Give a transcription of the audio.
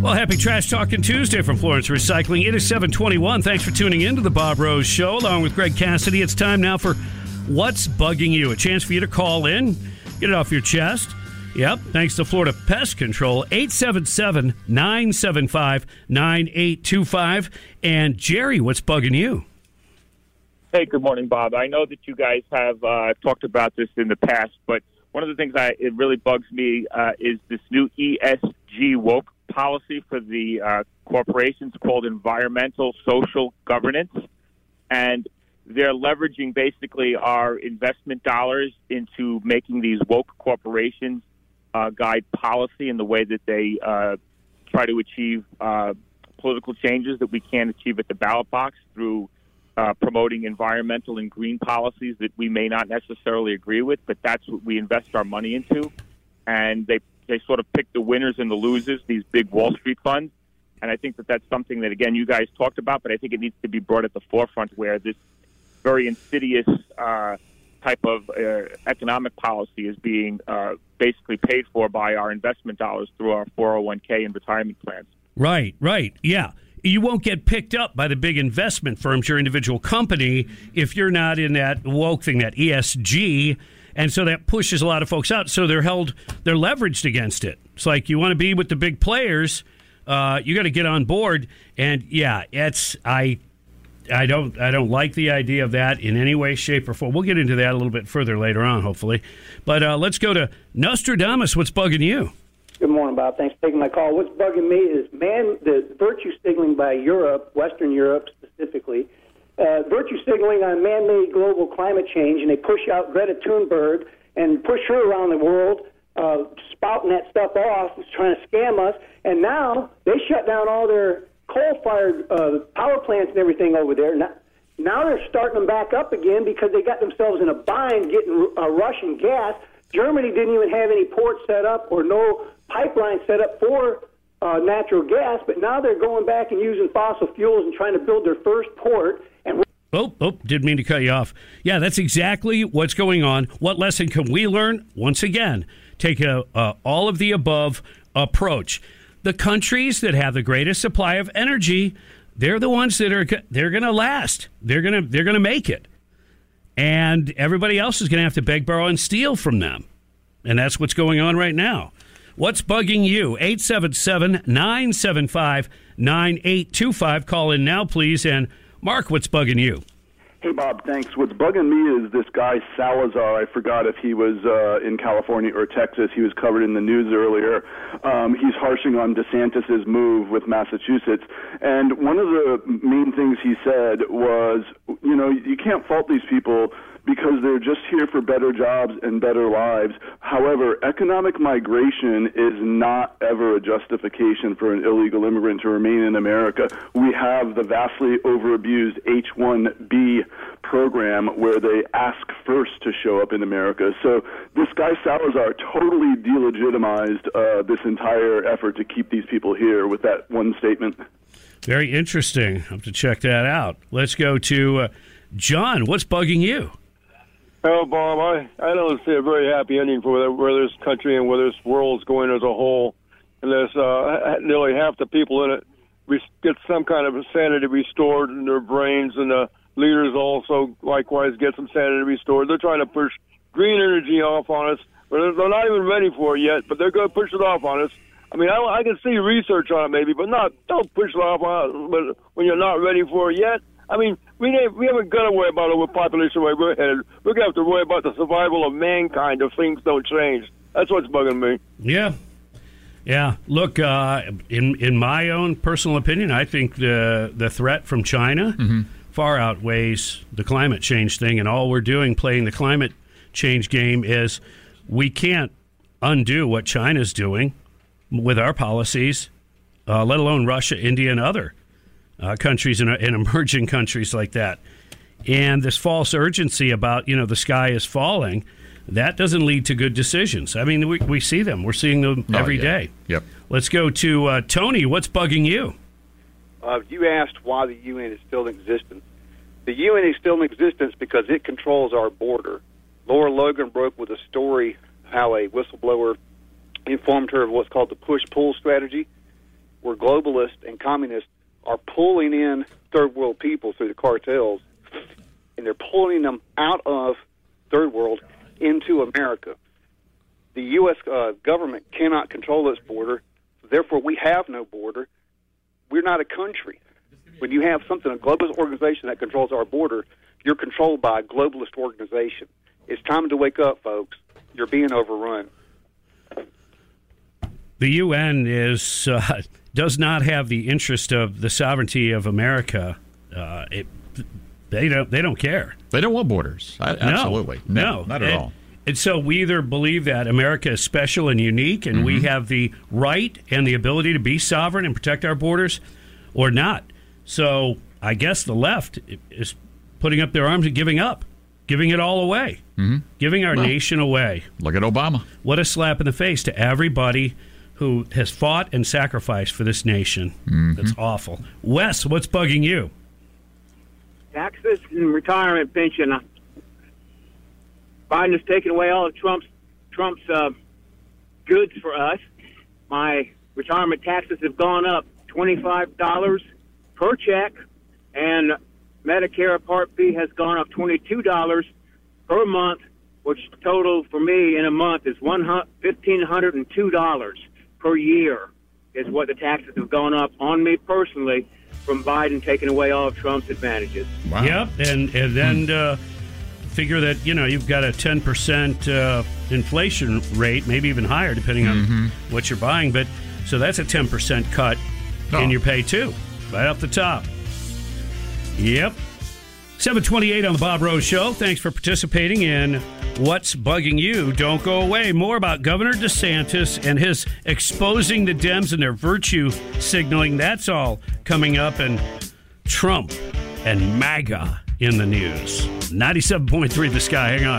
Well, happy Trash Talking Tuesday from Florence Recycling. It is 721. Thanks for tuning in to the Bob Rose Show along with Greg Cassidy. It's time now for What's Bugging You? A chance for you to call in, get it off your chest. Yep, thanks to Florida Pest Control, 877 975 9825. And Jerry, what's bugging you? Hey, good morning, Bob. I know that you guys have uh, talked about this in the past, but one of the things I it really bugs me uh, is this new ESG woke policy for the uh, corporations called environmental social governance, and they're leveraging basically our investment dollars into making these woke corporations uh, guide policy in the way that they uh, try to achieve uh, political changes that we can't achieve at the ballot box through uh, promoting environmental and green policies that we may not necessarily agree with, but that's what we invest our money into. And they they sort of pick the winners and the losers, these big Wall Street funds. And I think that that's something that again you guys talked about, but I think it needs to be brought at the forefront where this very insidious uh, type of uh, economic policy is being uh, basically paid for by our investment dollars through our 401k and retirement plans. Right, right, yeah you won't get picked up by the big investment firms, your individual company, if you're not in that woke thing, that ESG. And so that pushes a lot of folks out. So they're held, they're leveraged against it. It's like you want to be with the big players, uh, you got to get on board. And yeah, it's I, I don't, I don't like the idea of that in any way, shape, or form. We'll get into that a little bit further later on, hopefully. But uh, let's go to Nostradamus. What's bugging you? Good morning, Bob. Thanks for taking my call. What's bugging me is man, the virtue signaling by Europe, Western Europe specifically, uh, virtue signaling on man-made global climate change, and they push out Greta Thunberg and push her around the world, uh, spouting that stuff off, trying to scam us. And now they shut down all their coal-fired uh, power plants and everything over there. Now, now they're starting them back up again because they got themselves in a bind getting uh, Russian gas. Germany didn't even have any ports set up or no pipeline set up for uh, natural gas, but now they're going back and using fossil fuels and trying to build their first port. Oh, oh, didn't mean to cut you off. Yeah, that's exactly what's going on. What lesson can we learn? Once again, take a all of the above approach. The countries that have the greatest supply of energy, they're the ones that are they're going to last. They're going to they're going to make it. And everybody else is going to have to beg, borrow, and steal from them. And that's what's going on right now. What's bugging you? 877 975 9825. Call in now, please. And Mark, what's bugging you? Hey, Bob, thanks. What's bugging me is this guy, Salazar. I forgot if he was uh, in California or Texas. He was covered in the news earlier. Um, he's harshing on DeSantis's move with Massachusetts. And one of the main things he said was, you know, you can't fault these people because they're just here for better jobs and better lives. However, economic migration is not ever a justification for an illegal immigrant to remain in America. We have the vastly overabused H 1B program where they ask first to show up in America. So this guy Salazar totally delegitimized uh, this entire effort to keep these people here with that one statement. Very interesting. I have to check that out. Let's go to uh, John. What's bugging you? Well, Bob, I, I don't see a very happy ending for where, this country and where this world is going as a whole, unless uh, nearly half the people in it get some kind of sanity restored in their brains, and the leaders also likewise get some sanity restored. They're trying to push green energy off on us, but they're not even ready for it yet. But they're going to push it off on us. I mean, I, I can see research on it maybe, but not don't push it off on us when you're not ready for it yet. I mean, we we haven't got to worry about overpopulation where we're headed. We're going to have to worry about the survival of mankind if things don't change. That's what's bugging me. Yeah. Yeah, look. Uh, in in my own personal opinion, I think the the threat from China mm-hmm. far outweighs the climate change thing, and all we're doing playing the climate change game is we can't undo what China's doing with our policies, uh, let alone Russia, India, and other uh, countries and, emerging countries like that. And this false urgency about, you know, the sky is falling, that doesn't lead to good decisions. I mean, we, we see them. We're seeing them oh, every yeah. day. Yep. Let's go to uh, Tony. What's bugging you? Uh, you asked why the UN is still in existence. The UN is still in existence because it controls our border. Lara Logan broke with a story how a whistleblower informed her of what's called the push pull strategy where globalists and communists are pulling in third world people through the cartels, and they're pulling them out of third world into America. The U.S. Uh, government cannot control its border, therefore we have no border. We're not a country. When you have something, a globalist organization that controls our border, you're controlled by a globalist organization. It's time to wake up, folks. You're being overrun. The UN is uh, does not have the interest of the sovereignty of America. Uh, it, they don't. They don't care. They don't want borders. I, absolutely, no, no, not at and, all. And so we either believe that America is special and unique, and mm-hmm. we have the right and the ability to be sovereign and protect our borders, or not. So I guess the left is putting up their arms and giving up, giving it all away, mm-hmm. giving our well, nation away. Look at Obama. What a slap in the face to everybody who has fought and sacrificed for this nation. Mm-hmm. That's awful. Wes, what's bugging you? Taxes and retirement pension. Biden has taken away all of Trump's Trump's uh, goods for us. My retirement taxes have gone up $25 per check, and Medicare Part B has gone up $22 per month, which total for me in a month is $1,502 per year is what the taxes have gone up on me personally from Biden taking away all of Trump's advantages. Wow. Yep, and and then hmm. uh, figure that you know you've got a ten percent uh, inflation rate, maybe even higher depending on mm-hmm. what you're buying. But so that's a ten percent cut oh. in your pay too, right off the top. Yep. 728 on the Bob Rose Show. Thanks for participating in What's Bugging You. Don't go away. More about Governor DeSantis and his exposing the Dems and their virtue signaling. That's all coming up. And Trump and MAGA in the news. 97.3 The Sky. Hang on.